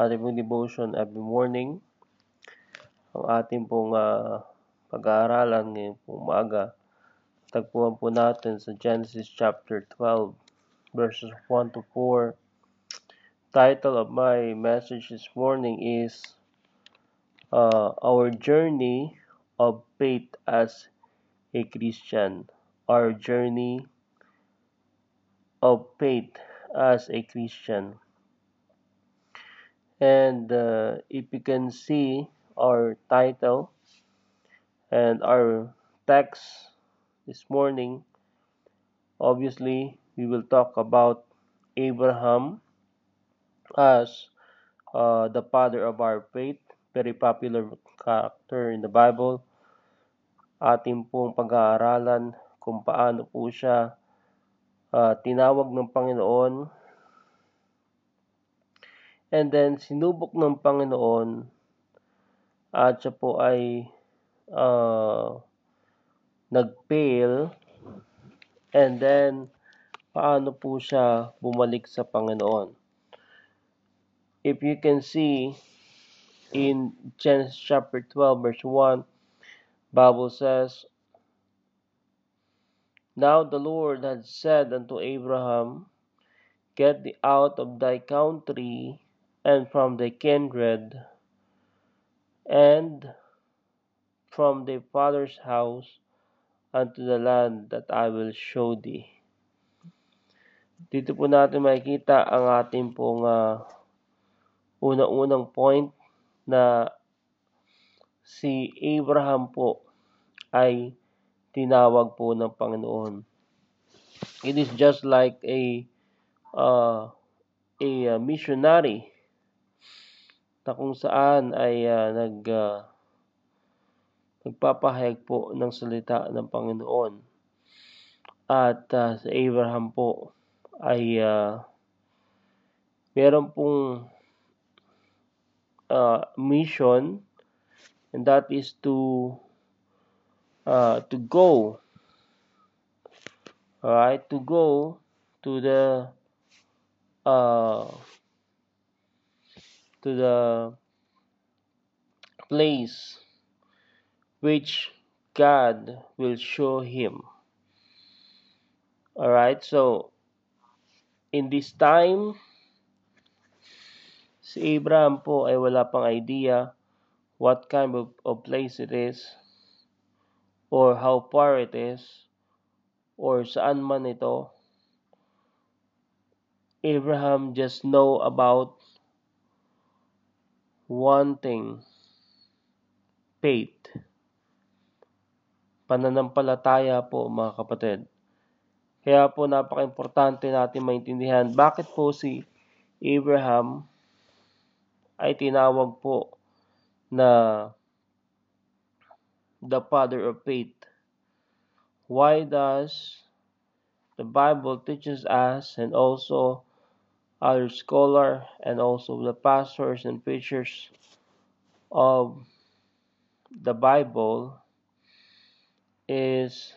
ating pong devotion every morning. Ang ating pong uh, pag-aaralan ngayong pong umaga, tagpuan po natin sa Genesis chapter 12, verses 1 to 4. Title of my message this morning is uh, Our Journey of Faith as a Christian. Our Journey of Faith as a Christian. And uh, if you can see our title and our text this morning, obviously we will talk about Abraham as uh, the father of our faith, very popular character in the Bible. Ating pong pag-aaralan kung paano po siya uh, tinawag ng Panginoon And then, sinubok ng Panginoon at siya po ay uh, nag-fail. And then, paano po siya bumalik sa Panginoon. If you can see in Genesis chapter 12 verse 1, Bible says, Now the Lord had said unto Abraham, Get thee out of thy country and from the kindred, and from the father's house unto the land that I will show thee. Dito po natin makikita ang ating pong uh, unang-unang point na si Abraham po ay tinawag po ng Panginoon. It is just like a uh, a missionary na kung saan ay uh, nag uh, nagpapahayag po ng salita ng Panginoon. At uh, sa Abraham po ay uh, meron pong uh, mission and that is to uh, to go alright to go to the uh, to the place which God will show him. Alright, so in this time, si Abraham po ay wala pang idea what kind of, of place it is or how far it is or saan man ito. Abraham just know about one thing, faith. Pananampalataya po mga kapatid. Kaya po napaka-importante natin maintindihan bakit po si Abraham ay tinawag po na the father of faith. Why does the Bible teaches us and also other scholar and also the pastors and preachers of the Bible is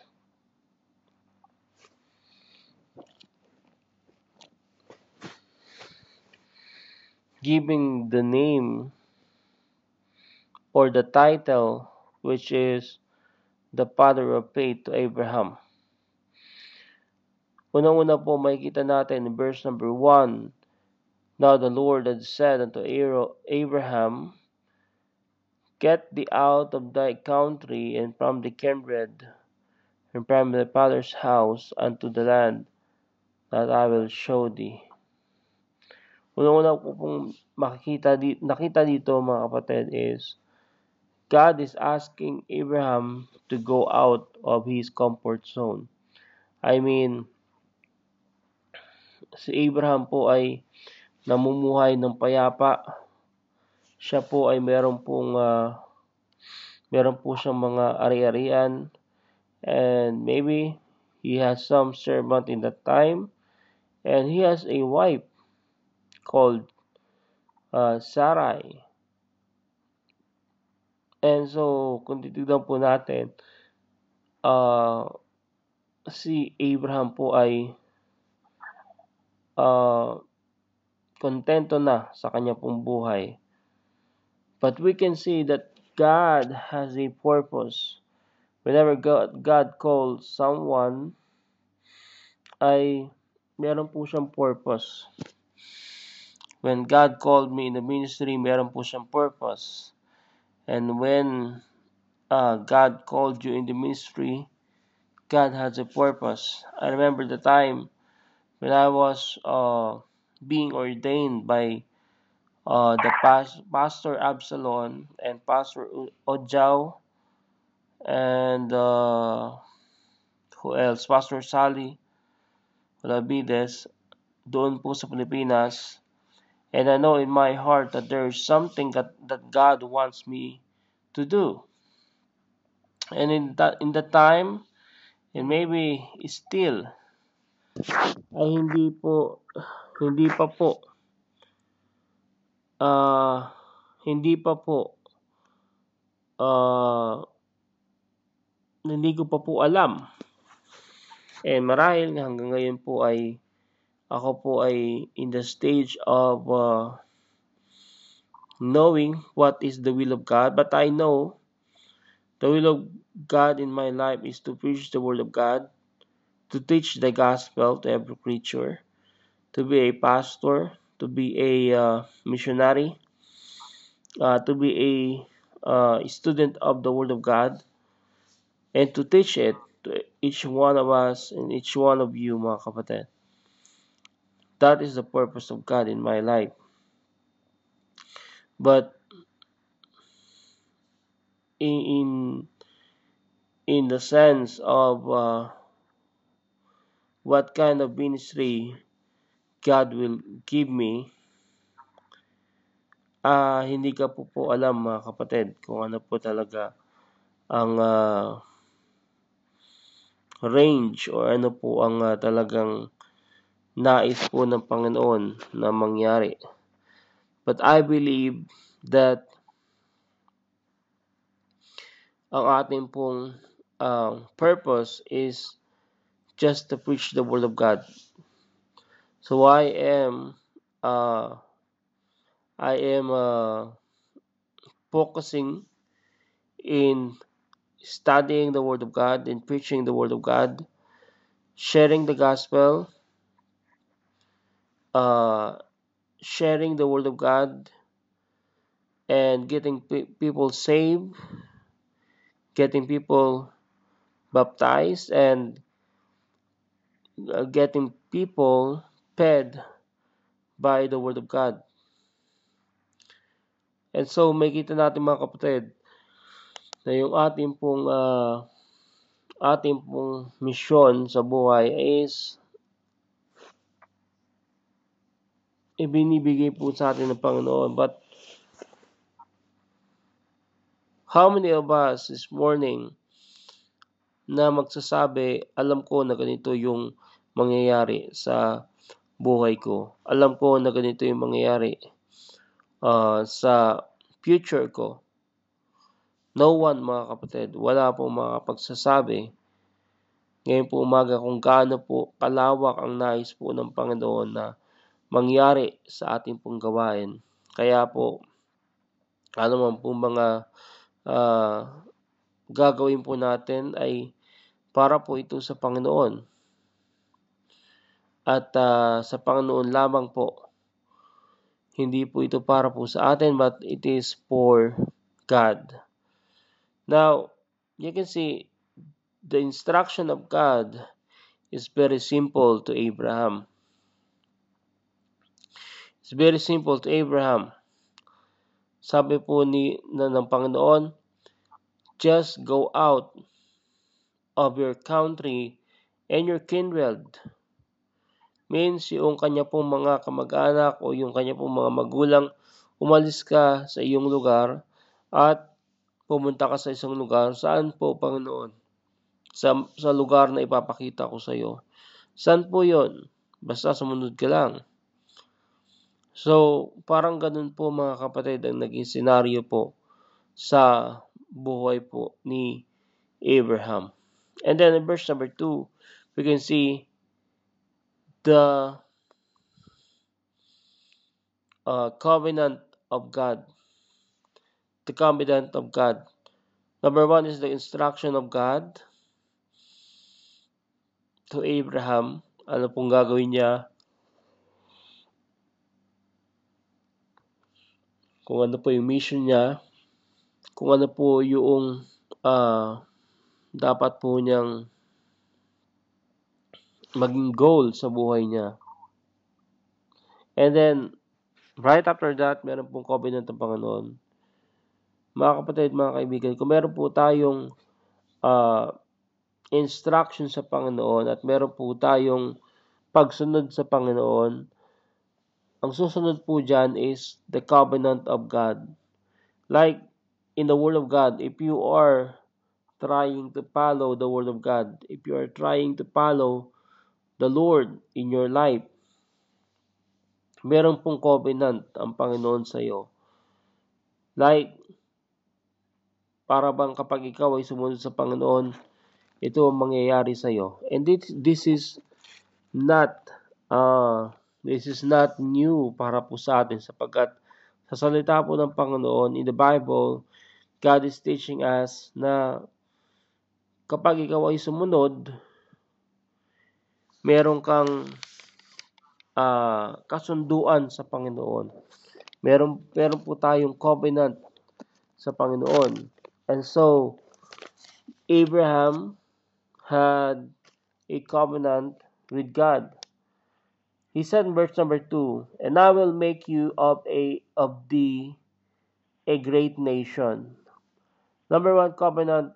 giving the name or the title which is the father of faith to Abraham. Unang-una po makikita natin in verse number 1, Now the Lord had said unto Abraham, Get thee out of thy country and from the kindred and from thy father's house unto the land that I will show thee. Unang-una po pong makikita nakita dito mga kapatid is God is asking Abraham to go out of his comfort zone. I mean, si Abraham po ay namumuhay ng payapa. Siya po ay meron pong uh, meron po siyang mga ari-arian and maybe he has some servant in that time and he has a wife called uh, Sarai. And so, kung titignan po natin, uh, si Abraham po ay uh, kontento na sa kanya pong buhay. But we can see that God has a purpose. Whenever God, God calls someone, ay meron po siyang purpose. When God called me in the ministry, meron po siyang purpose. And when uh, God called you in the ministry, God has a purpose. I remember the time when I was uh, being ordained by uh, the pas- Pastor Absalon and Pastor Ojao and uh, who else? Pastor Sally Olavides doon po sa Pilipinas. And I know in my heart that there is something that, that God wants me to do. And in that in the time, and maybe still, ay hindi po, hindi pa po, uh, hindi pa po, uh, hindi ko pa po alam. And marahil hanggang ngayon po ay ako po ay in the stage of uh, knowing what is the will of God. But I know the will of God in my life is to preach the word of God, to teach the gospel to every creature, to be a pastor, to be a uh, missionary, uh, to be a uh, student of the word of God, and to teach it to each one of us and each one of you, mga kapatid. That is the purpose of God in my life. But in in the sense of uh, what kind of ministry God will give me, uh, hindi ka po po alam mga kapatid kung ano po talaga ang uh, range or ano po ang uh, talagang nais po ng Panginoon na mangyari. But I believe that ang ating pong uh, purpose is just to preach the word of God. So I am uh, I am uh, focusing in studying the word of God and preaching the word of God, sharing the gospel, uh, sharing the word of God and getting pe- people saved, getting people baptized, and uh, getting people fed by the word of God. And so, makita natin mga kapatid na yung ating pong uh, ating pong misyon sa buhay is ibinibigay po sa atin ng Panginoon. But how many of us this morning na magsasabi, alam ko na ganito yung mangyayari sa buhay ko. Alam ko na ganito yung mangyayari uh, sa future ko. No one, mga kapatid, wala pong makapagsasabi ngayon po umaga kung gaano po kalawak ang nais po ng Panginoon na mangyari sa ating pong gawain. Kaya po, ano man po mga uh, gagawin po natin ay para po ito sa Panginoon. At uh, sa Panginoon lamang po. Hindi po ito para po sa atin but it is for God. Now, you can see the instruction of God is very simple to Abraham. It's very simple to Abraham. Sabi po ni na ng Panginoon, just go out of your country and your kindred. Means yung kanya pong mga kamag-anak o yung kanya pong mga magulang, umalis ka sa iyong lugar at pumunta ka sa isang lugar. Saan po, Panginoon? Sa, sa lugar na ipapakita ko sa iyo. Saan po yon? Basta sumunod ka lang. So, parang ganun po mga kapatid ang naging senaryo po sa buhay po ni Abraham. And then in verse number 2, we can see the uh, covenant of God. The covenant of God. Number one is the instruction of God to Abraham. Ano pong gagawin niya? Kung ano po yung mission niya. Kung ano po yung uh, dapat po niyang maging goal sa buhay niya. And then, right after that, meron pong covenant ng Panginoon mga kapatid, mga kaibigan, kung meron po tayong uh, instruction sa Panginoon at meron po tayong pagsunod sa Panginoon, ang susunod po dyan is the covenant of God. Like in the Word of God, if you are trying to follow the Word of God, if you are trying to follow the Lord in your life, meron pong covenant ang Panginoon sa iyo. Like, para bang kapag ikaw ay sumunod sa Panginoon, ito ang mangyayari sa iyo. And this, this is not uh, this is not new para po sa atin sapagkat sa salita po ng Panginoon in the Bible, God is teaching us na kapag ikaw ay sumunod, meron kang uh, kasunduan sa Panginoon. Meron, meron po tayong covenant sa Panginoon. And so, Abraham had a covenant with God. He said in verse number 2, And I will make you of a of thee a great nation. Number one covenant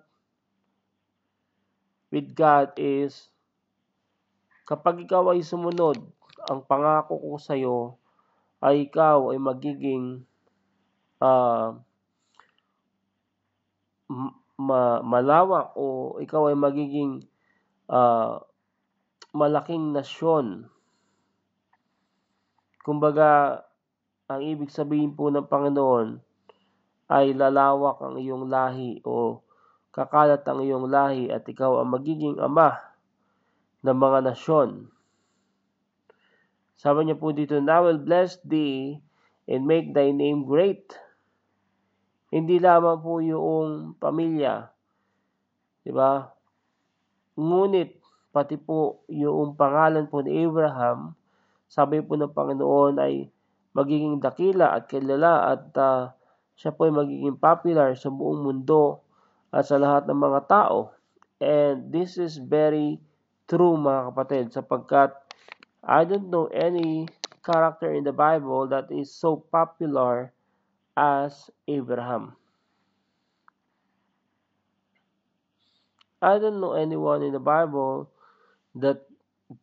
with God is kapag ikaw ay sumunod, ang pangako ko sa iyo ay ikaw ay magiging uh, ma malawak o ikaw ay magiging uh, malaking nasyon. Kumbaga, ang ibig sabihin po ng Panginoon ay lalawak ang iyong lahi o kakalat ang iyong lahi at ikaw ang magiging ama ng mga nasyon. Sabi niya po dito, I will bless thee and make thy name great hindi lamang po yung pamilya, di ba? Ngunit pati po yung pangalan po ni Abraham, sabi po ng Panginoon ay magiging dakila at kilala at uh, siya po ay magiging popular sa buong mundo at sa lahat ng mga tao. And this is very true mga kapatid sapagkat I don't know any character in the Bible that is so popular as Abraham. I don't know anyone in the Bible that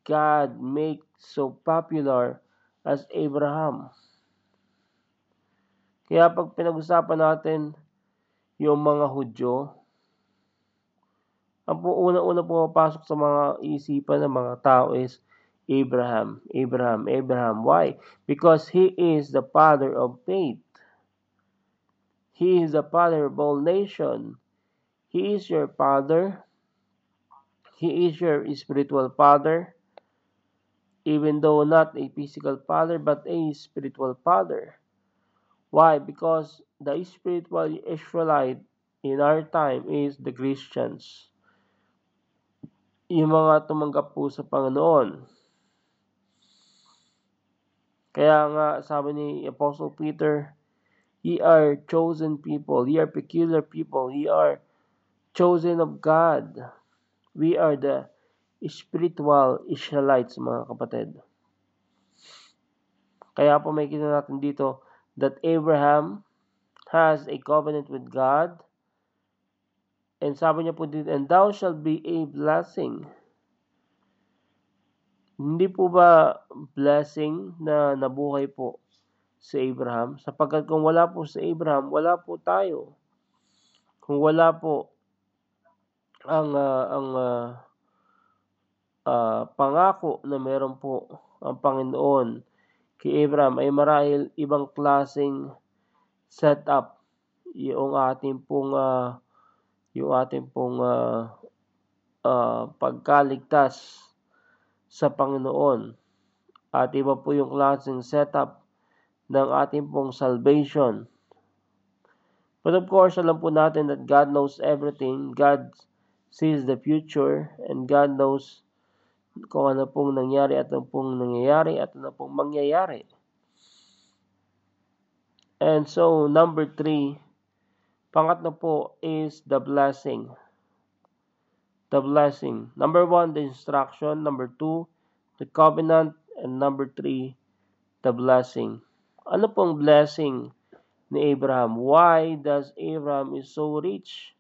God made so popular as Abraham. Kaya pag pinag-usapan natin yung mga Hudyo, ang una-una pumapasok sa mga isipan ng mga tao is Abraham, Abraham, Abraham. Why? Because he is the father of faith. He is the father of all nation. He is your father. He is your spiritual father. Even though not a physical father, but a spiritual father. Why? Because the spiritual Israelite in our time is the Christians. Yung mga tumanggap po sa Panginoon. Kaya nga sabi ni Apostle Peter, Ye are chosen people. Ye are peculiar people. Ye are chosen of God. We are the spiritual Israelites, mga kapatid. Kaya po may kita natin dito that Abraham has a covenant with God. And sabi niya po dito, and thou shalt be a blessing. Hindi po ba blessing na nabuhay po si Abraham sapagkat kung wala po si Abraham, wala po tayo. Kung wala po ang uh, ang uh, uh, pangako na meron po ang Panginoon kay Abraham ay marahil ibang klaseng setup yung ating pong uh, yung ating pong uh, uh, pagkaligtas sa Panginoon at iba po yung klaseng setup ng ating pong salvation. But of course, alam po natin that God knows everything. God sees the future and God knows kung ano pong nangyari at ano pong nangyayari at ano pong mangyayari. And so, number three, pangatlo po is the blessing. The blessing. Number one, the instruction. Number two, the covenant. And number three, the blessing. Ano pong blessing ni Abraham. Why does Abraham is so rich?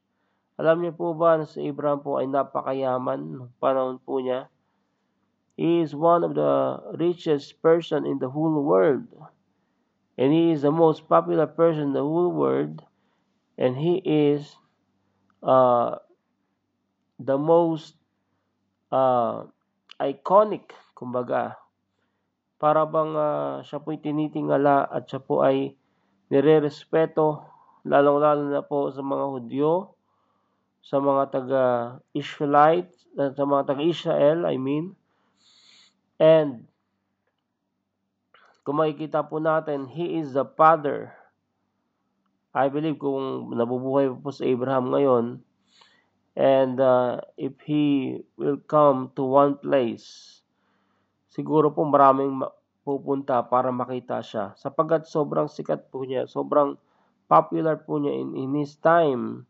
Alam niyo po ba na si Abraham po ay napakayaman noong panahon po niya? He is one of the richest person in the whole world. And he is the most popular person in the whole world. And he is uh, the most uh, iconic, kumbaga. Para bang uh, siya po'y tinitingala at siya po ay nire-respeto lalong-lalo na po sa mga Hudyo, sa mga taga-Israelite, sa mga taga-Israel, I mean. And kung makikita po natin, He is the Father. I believe kung nabubuhay po sa Abraham ngayon, and uh, if He will come to one place, siguro po maraming pupunta para makita siya. Sapagat sobrang sikat po niya, sobrang popular po niya in, in his time.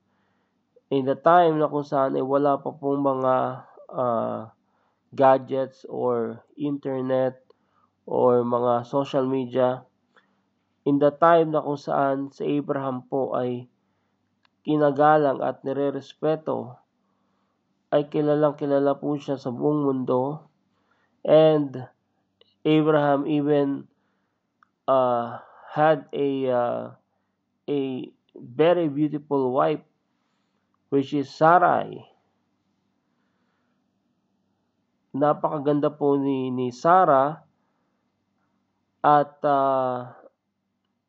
In the time na kung saan ay wala pa pong mga uh, gadgets or internet or mga social media. In the time na kung saan si Abraham po ay kinagalang at nire-respeto, ay kilalang kilala po siya sa buong mundo. And Abraham even uh, had a uh, a very beautiful wife which is Sarai. Napakaganda po ni ni Sarah at uh,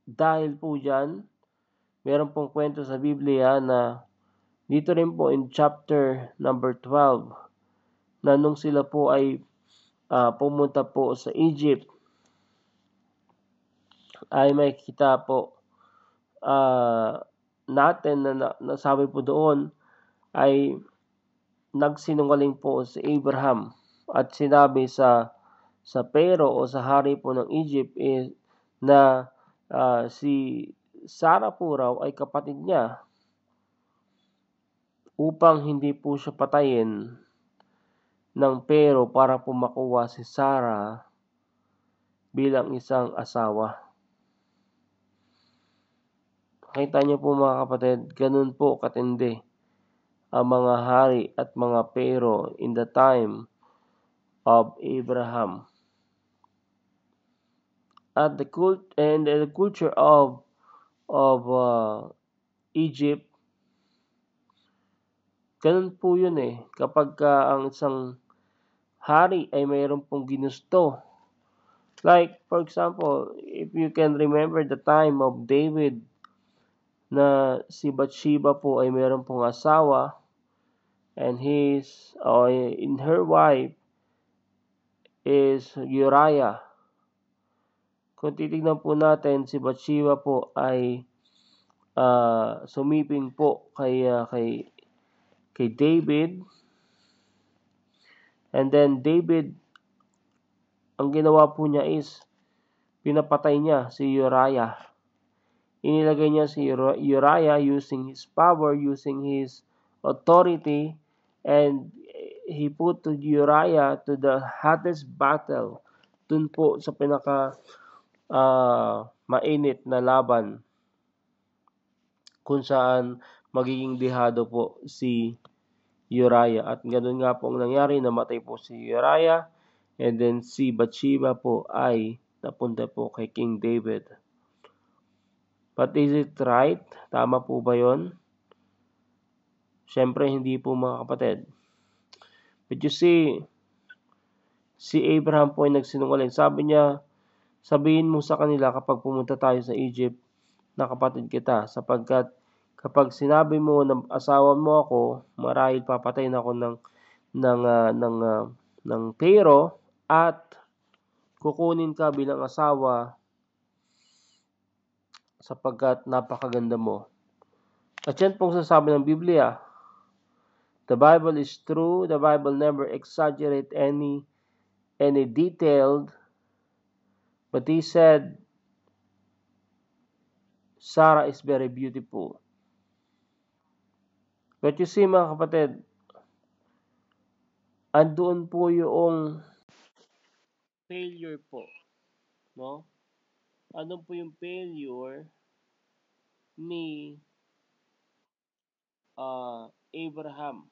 dahil po diyan meron pong kwento sa Biblia na dito rin po in chapter number 12 na nung sila po ay uh, pumunta po sa Egypt ay may kita po uh, natin na, na nasabi po doon ay nagsinungaling po si Abraham at sinabi sa sa Pero o sa hari po ng Egypt is na uh, si Sarah po raw ay kapatid niya upang hindi po siya patayin ng pero para po makuha si Sarah bilang isang asawa. Kita niyo po mga kapatid, ganun po katindi ang mga hari at mga pero in the time of Abraham. At the cult and the culture of of uh, Egypt ganun po yun eh kapag uh, ang isang hari ay mayroon pong ginusto. Like, for example, if you can remember the time of David na si Bathsheba po ay mayroon pong asawa and his or in her wife is Uriah. Kung titignan po natin si Bathsheba po ay uh, sumiping po kay uh, kay kay David And then David, ang ginawa po niya is, pinapatay niya si Uriah. Inilagay niya si Uriah using his power, using his authority, and he put to Uriah to the hottest battle. Dun po sa pinaka uh, mainit na laban kung saan magiging dihado po si Uriah. At ganun nga po ang nangyari, namatay po si Uriah and then si Bathsheba po ay napunta po kay King David. But is it right? Tama po ba yon? Siyempre, hindi po mga kapatid. But you see, si Abraham po ay nagsinungaling. Sabi niya, sabihin mo sa kanila kapag pumunta tayo sa Egypt na kapatid kita sapagkat kapag sinabi mo na asawa mo ako, marahil papatayin ako ng ng uh, ng uh, ng pero at kukunin ka bilang asawa sapagkat napakaganda mo. At yan pong sasabi ng Biblia. The Bible is true. The Bible never exaggerate any any detailed. But he said, Sarah is very beautiful. But you see mga kapatid, andoon po yung failure po. No? Ano po yung failure ni uh, Abraham?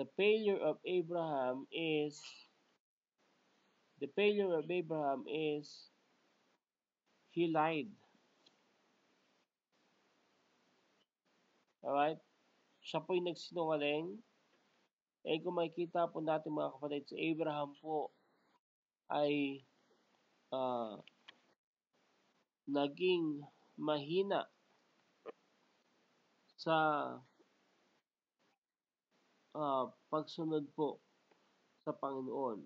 The failure of Abraham is the failure of Abraham is he lied. Alright? Siya po'y nagsinungaling. Eh kung makikita po natin mga kapatid, si Abraham po ay uh, naging mahina sa uh, pagsunod po sa Panginoon.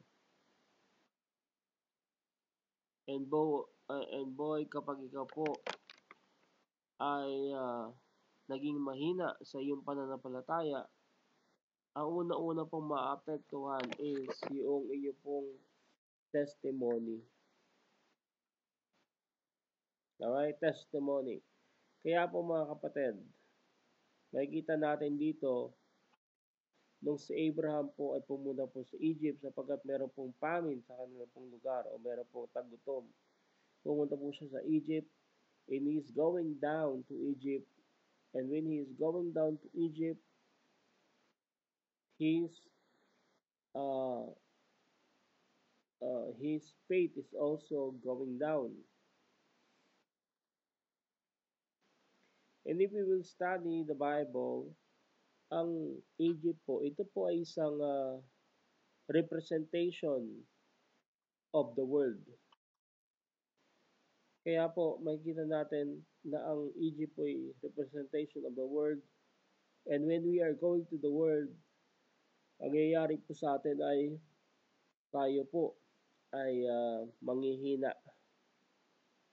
And, bo, uh, and boy, kapag ikaw po ay uh, naging mahina sa iyong pananampalataya, ang una-una pong maapektuhan is yung iyong pong testimony. Alright, testimony. Kaya po mga kapatid, makikita natin dito, nung si Abraham po ay pumunta po sa Egypt sapagkat meron pong famine sa kanilang pong lugar o meron pong tagutom. Pumunta po siya sa Egypt and he's going down to Egypt and when he is going down to Egypt, his uh, uh, his faith is also going down. And if we will study the Bible, ang Egypt po, ito po ay isang uh, representation of the world. Kaya po, makikita natin na ang Egypt po ay representation of the world. And when we are going to the world, ang nangyayari po sa atin ay tayo po ay uh, manghihina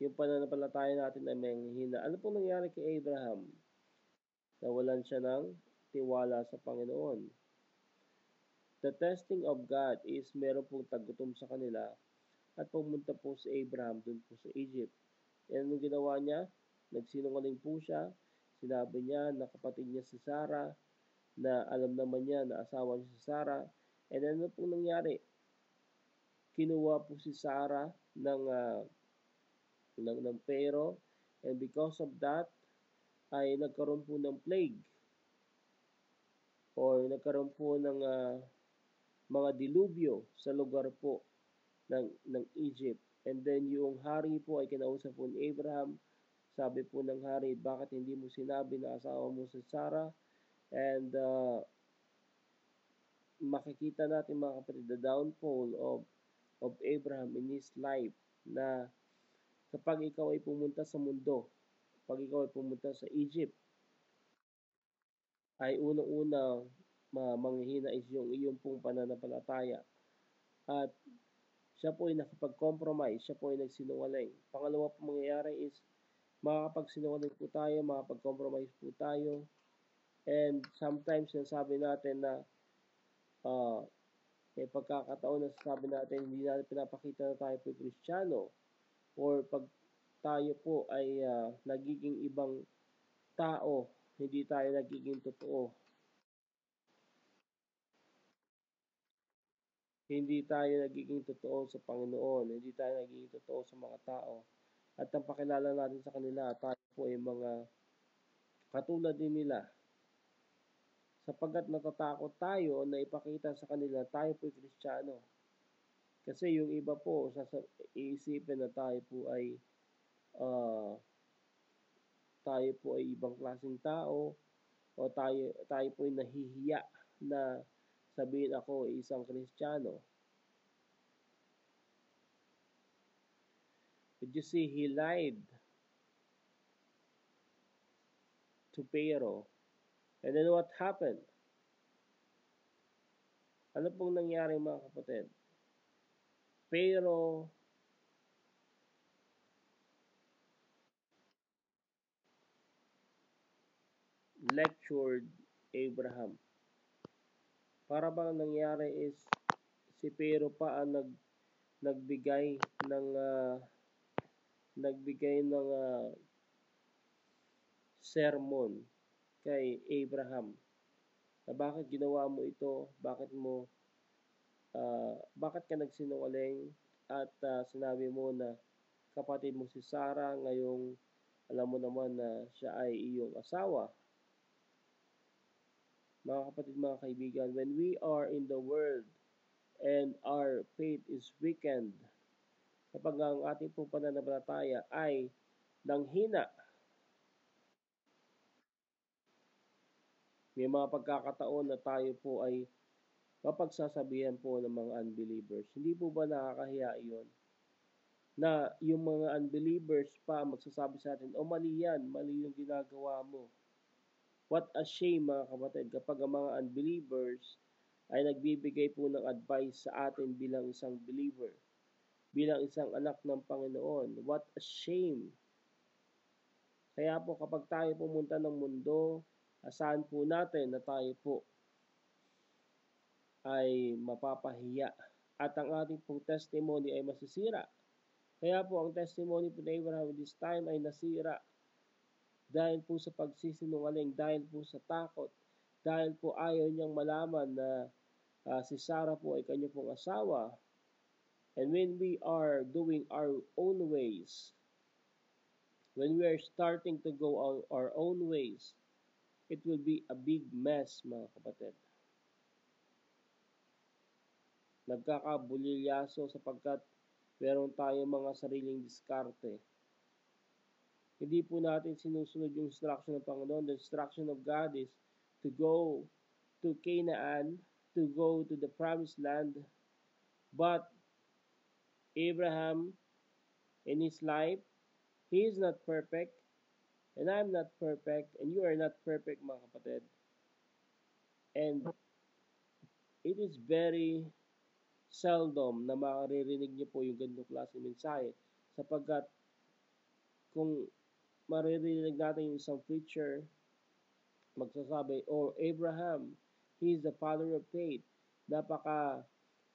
yung pananampalataya natin ay may hina. Ano pong nangyari kay Abraham? Nawalan siya ng tiwala sa Panginoon. The testing of God is meron pong tagutom sa kanila at pumunta po si Abraham dun po sa Egypt. And anong ginawa niya? Nagsinungaling po siya. Sinabi niya na kapatid niya si Sarah na alam naman niya na asawa niya si Sarah. And ano pong nangyari? Kinuha po si Sarah ng uh, ng, ng pero and because of that ay nagkaroon po ng plague or nagkaroon po ng uh, mga dilubyo sa lugar po ng, ng Egypt. And then yung hari po ay kinausap po ni Abraham. Sabi po ng hari, bakit hindi mo sinabi na asawa mo si Sarah? And uh, makikita natin mga kapatid, the downfall of, of Abraham in his life na kapag ikaw ay pumunta sa mundo, kapag ikaw ay pumunta sa Egypt, ay unang-una manghihina is yung iyong pong pananampalataya. At siya po ay nakapag-compromise, siya po ay nagsinungaling. Pangalawa po mangyayari is makakapagsinungaling po tayo, makakapag-compromise po tayo. And sometimes sinasabi natin na uh, may pagkakataon na sabi natin hindi natin pinapakita na tayo po kristyano or pag tayo po ay uh, nagiging ibang tao, hindi tayo nagiging totoo. Hindi tayo nagiging totoo sa Panginoon, hindi tayo nagiging totoo sa mga tao. At ang pakilala natin sa kanila, tayo po ay mga katulad din nila. Sapagkat natatakot tayo na ipakita sa kanila, tayo po ay kristyano kasi yung iba po, iisipin na tayo po ay uh, tayo po ay ibang klaseng tao o tayo, tayo po ay nahihiya na sabihin ako isang kristyano. Did you see, he lied to Pharaoh. And then what happened? Ano pong nangyari mga kapatid? Pero lectured Abraham. Para bang nangyari is si Pero pa ang nag nagbigay ng uh, nagbigay ng uh, sermon kay Abraham na bakit ginawa mo ito, bakit mo uh, bakit ka nagsinungaling at uh, sinabi mo na kapatid mo si Sarah ngayong alam mo naman na siya ay iyong asawa. Mga kapatid, mga kaibigan, when we are in the world and our faith is weakened, kapag ang ating pong pananampalataya ay nanghina, may mga pagkakataon na tayo po ay mapagsasabihan po ng mga unbelievers. Hindi po ba nakakahiya iyon? Na yung mga unbelievers pa magsasabi sa atin, o oh, mali yan, mali yung ginagawa mo. What a shame mga kapatid kapag ang mga unbelievers ay nagbibigay po ng advice sa atin bilang isang believer, bilang isang anak ng Panginoon. What a shame! Kaya po kapag tayo pumunta ng mundo, asahan po natin na tayo po ay mapapahiya at ang ating pong testimony ay masisira. Kaya po ang testimony po ni Abraham this time ay nasira dahil po sa pagsisinungaling, dahil po sa takot, dahil po ayaw niyang malaman na uh, si Sarah po ay kanya pong asawa. And when we are doing our own ways, when we are starting to go on our own ways, it will be a big mess, mga kapatid. nagkakabulilyaso sapagkat meron tayong mga sariling diskarte. Hindi po natin sinusunod yung instruction ng Panginoon. The instruction of God is to go to Canaan, to go to the promised land. But Abraham, in his life, he is not perfect, and I'm not perfect, and you are not perfect, mga kapatid. And it is very seldom na maririnig niyo po yung ganitong klase mensahe sapagkat kung maririnig natin yung isang preacher magsasabi, oh, Abraham, he is the father of faith. Napaka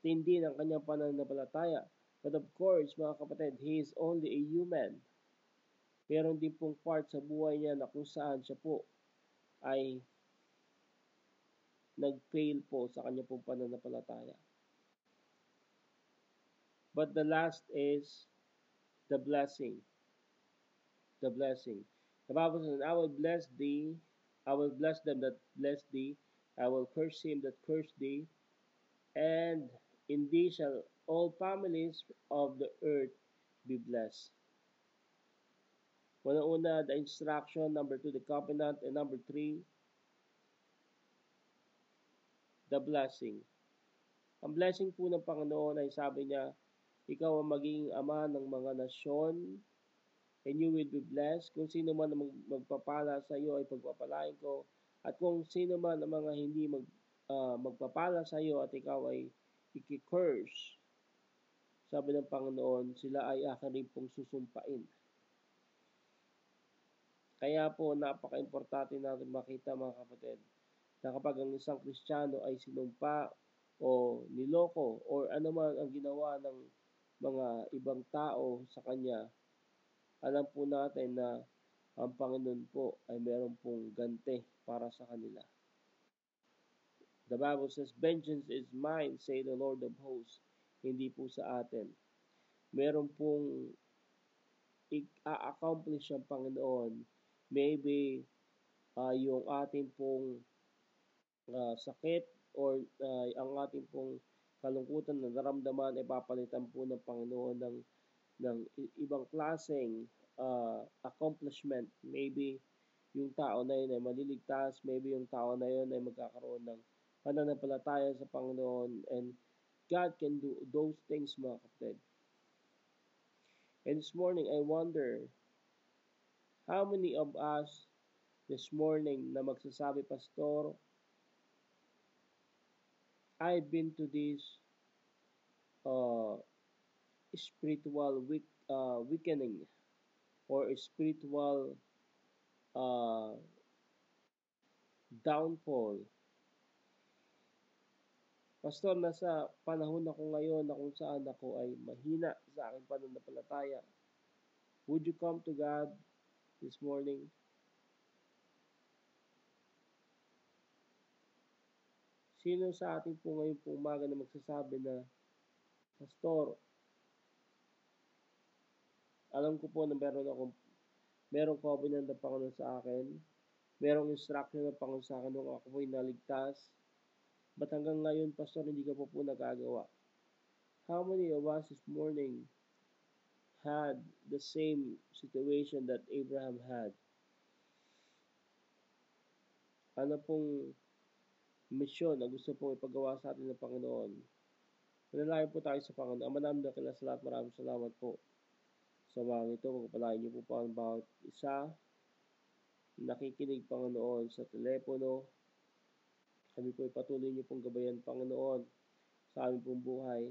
tindi ng kanyang pananampalataya. But of course, mga kapatid, he is only a human. Meron din pong part sa buhay niya na kung saan siya po ay nag-fail po sa kanya pong pananampalataya. But the last is the blessing. The blessing. The Bible says, I will bless thee, I will bless them that bless thee, I will curse him that curse thee, and in thee shall all families of the earth be blessed. Una-una, the instruction. Number two, the covenant. And number three, the blessing. Ang blessing po ng Panginoon ay sabi niya, ikaw ang magiging ama ng mga nasyon, and you will be blessed. Kung sino man ang magpapala sa iyo ay pagpapalain ko. At kung sino man ang mga hindi mag, uh, magpapala sa iyo at ikaw ay ikikurse, sabi ng Panginoon, sila ay akin rin pong susumpain. Kaya po, napaka-importante natin makita mga kapatid, na kapag ang isang Kristiyano ay sinumpa o niloko or ano man ang ginawa ng mga ibang tao sa Kanya, alam po natin na ang Panginoon po ay meron pong gante para sa kanila. The Bible says, Vengeance is mine, say the Lord of hosts. Hindi po sa atin. Meron pong i-accomplish ang Panginoon. Maybe uh, yung ating pong uh, sakit or uh, ang ating pong kalungkutan na naramdaman ay papalitan po ng Panginoon ng, ng ibang klaseng uh, accomplishment. Maybe yung tao na yun ay maliligtas, maybe yung tao na yun ay magkakaroon ng pananampalataya sa Panginoon and God can do those things mga kapatid. And this morning, I wonder how many of us this morning na magsasabi, Pastor, I've been to this uh, spiritual weak, uh, weakening or spiritual uh, downfall. Pastor, nasa panahon ako ngayon na kung saan ako ay mahina sa aking pananampalataya. Would you come to God this morning? Sino sa ating po ngayon po umaga na magsasabi na, Pastor, alam ko po na meron akong merong covenant ng Panginoon sa akin, merong instruction ng Panginoon sa akin nung ako po'y naligtas, but hanggang ngayon, Pastor, hindi ka po po nagagawa. How many of us this morning had the same situation that Abraham had? Ano pong misyon na gusto pong ipagawa sa atin ng Panginoon? Manalangin po tayo sa Panginoon. Ama namin na sa lahat, maraming salamat po sa mga ito. Pagpapalain niyo po pa ang bawat isa nakikinig, Panginoon, sa telepono. Kami po patuloy niyo pong gabayan, Panginoon, sa aming pong buhay.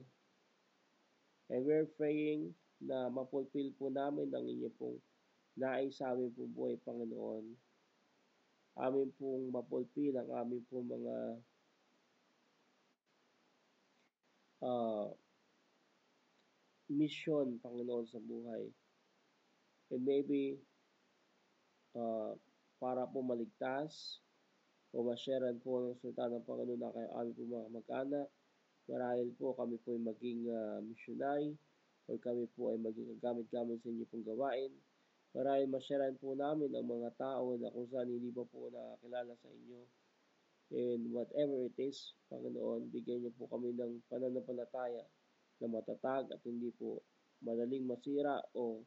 And we're praying na mapulfill po namin ang inyo pong nais sa aming pong buhay, Panginoon. Amin pong mapulfill ang aming pong mga uh, mission, Panginoon, sa buhay. And maybe uh, para po maligtas o masyaran po ng salita ng Panginoon na kayo aming po mga mag-anak. Marahil po kami po ay maging uh, missionary o kami po ay maging gamit-gamit sa inyo pong gawain. Marahil masyaran po namin ang mga tao na kung saan hindi pa po nakakilala sa inyo. And whatever it is, Panginoon, bigyan niyo po kami ng pananampalataya na matatag at hindi po madaling masira o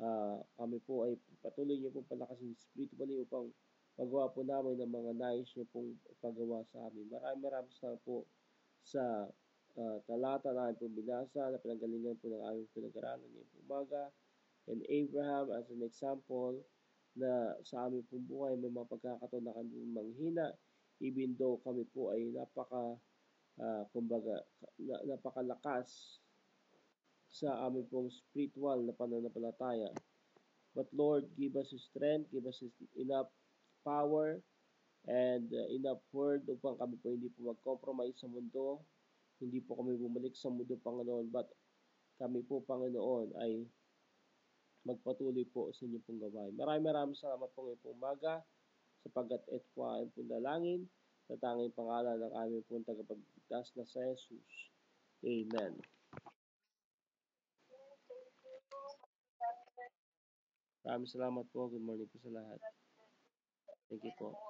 uh, kami po ay patuloy niyo pong palakasin spiritually upang magawa po namin ng mga nais niyo pong pagawa sa amin. Maraming maraming salamat po sa uh, talata na pong binasa na pinanggalingan po ng aming pinag-aralan ngayong umaga. And Abraham as an example na sa aming pong buhay may mga pagkakataon na kami manghina even though kami po ay napaka uh, kumbaga na, napakalakas sa aming pong spiritual na pananampalataya. But Lord, give us strength, give us enough power and uh, enough word upang kami po hindi po mag-compromise sa mundo. Hindi po kami bumalik sa mundo, Panginoon, but kami po, Panginoon, ay magpatuloy po sa inyong pong gawain. Maraming maraming salamat po ngayong pong umaga sapagkat ito po ang pong dalangin sa tanging pangalan ng aming pong tagapagligtas na sa Jesus. Amen. Maraming salamat po. Good morning po sa lahat. Thank you po.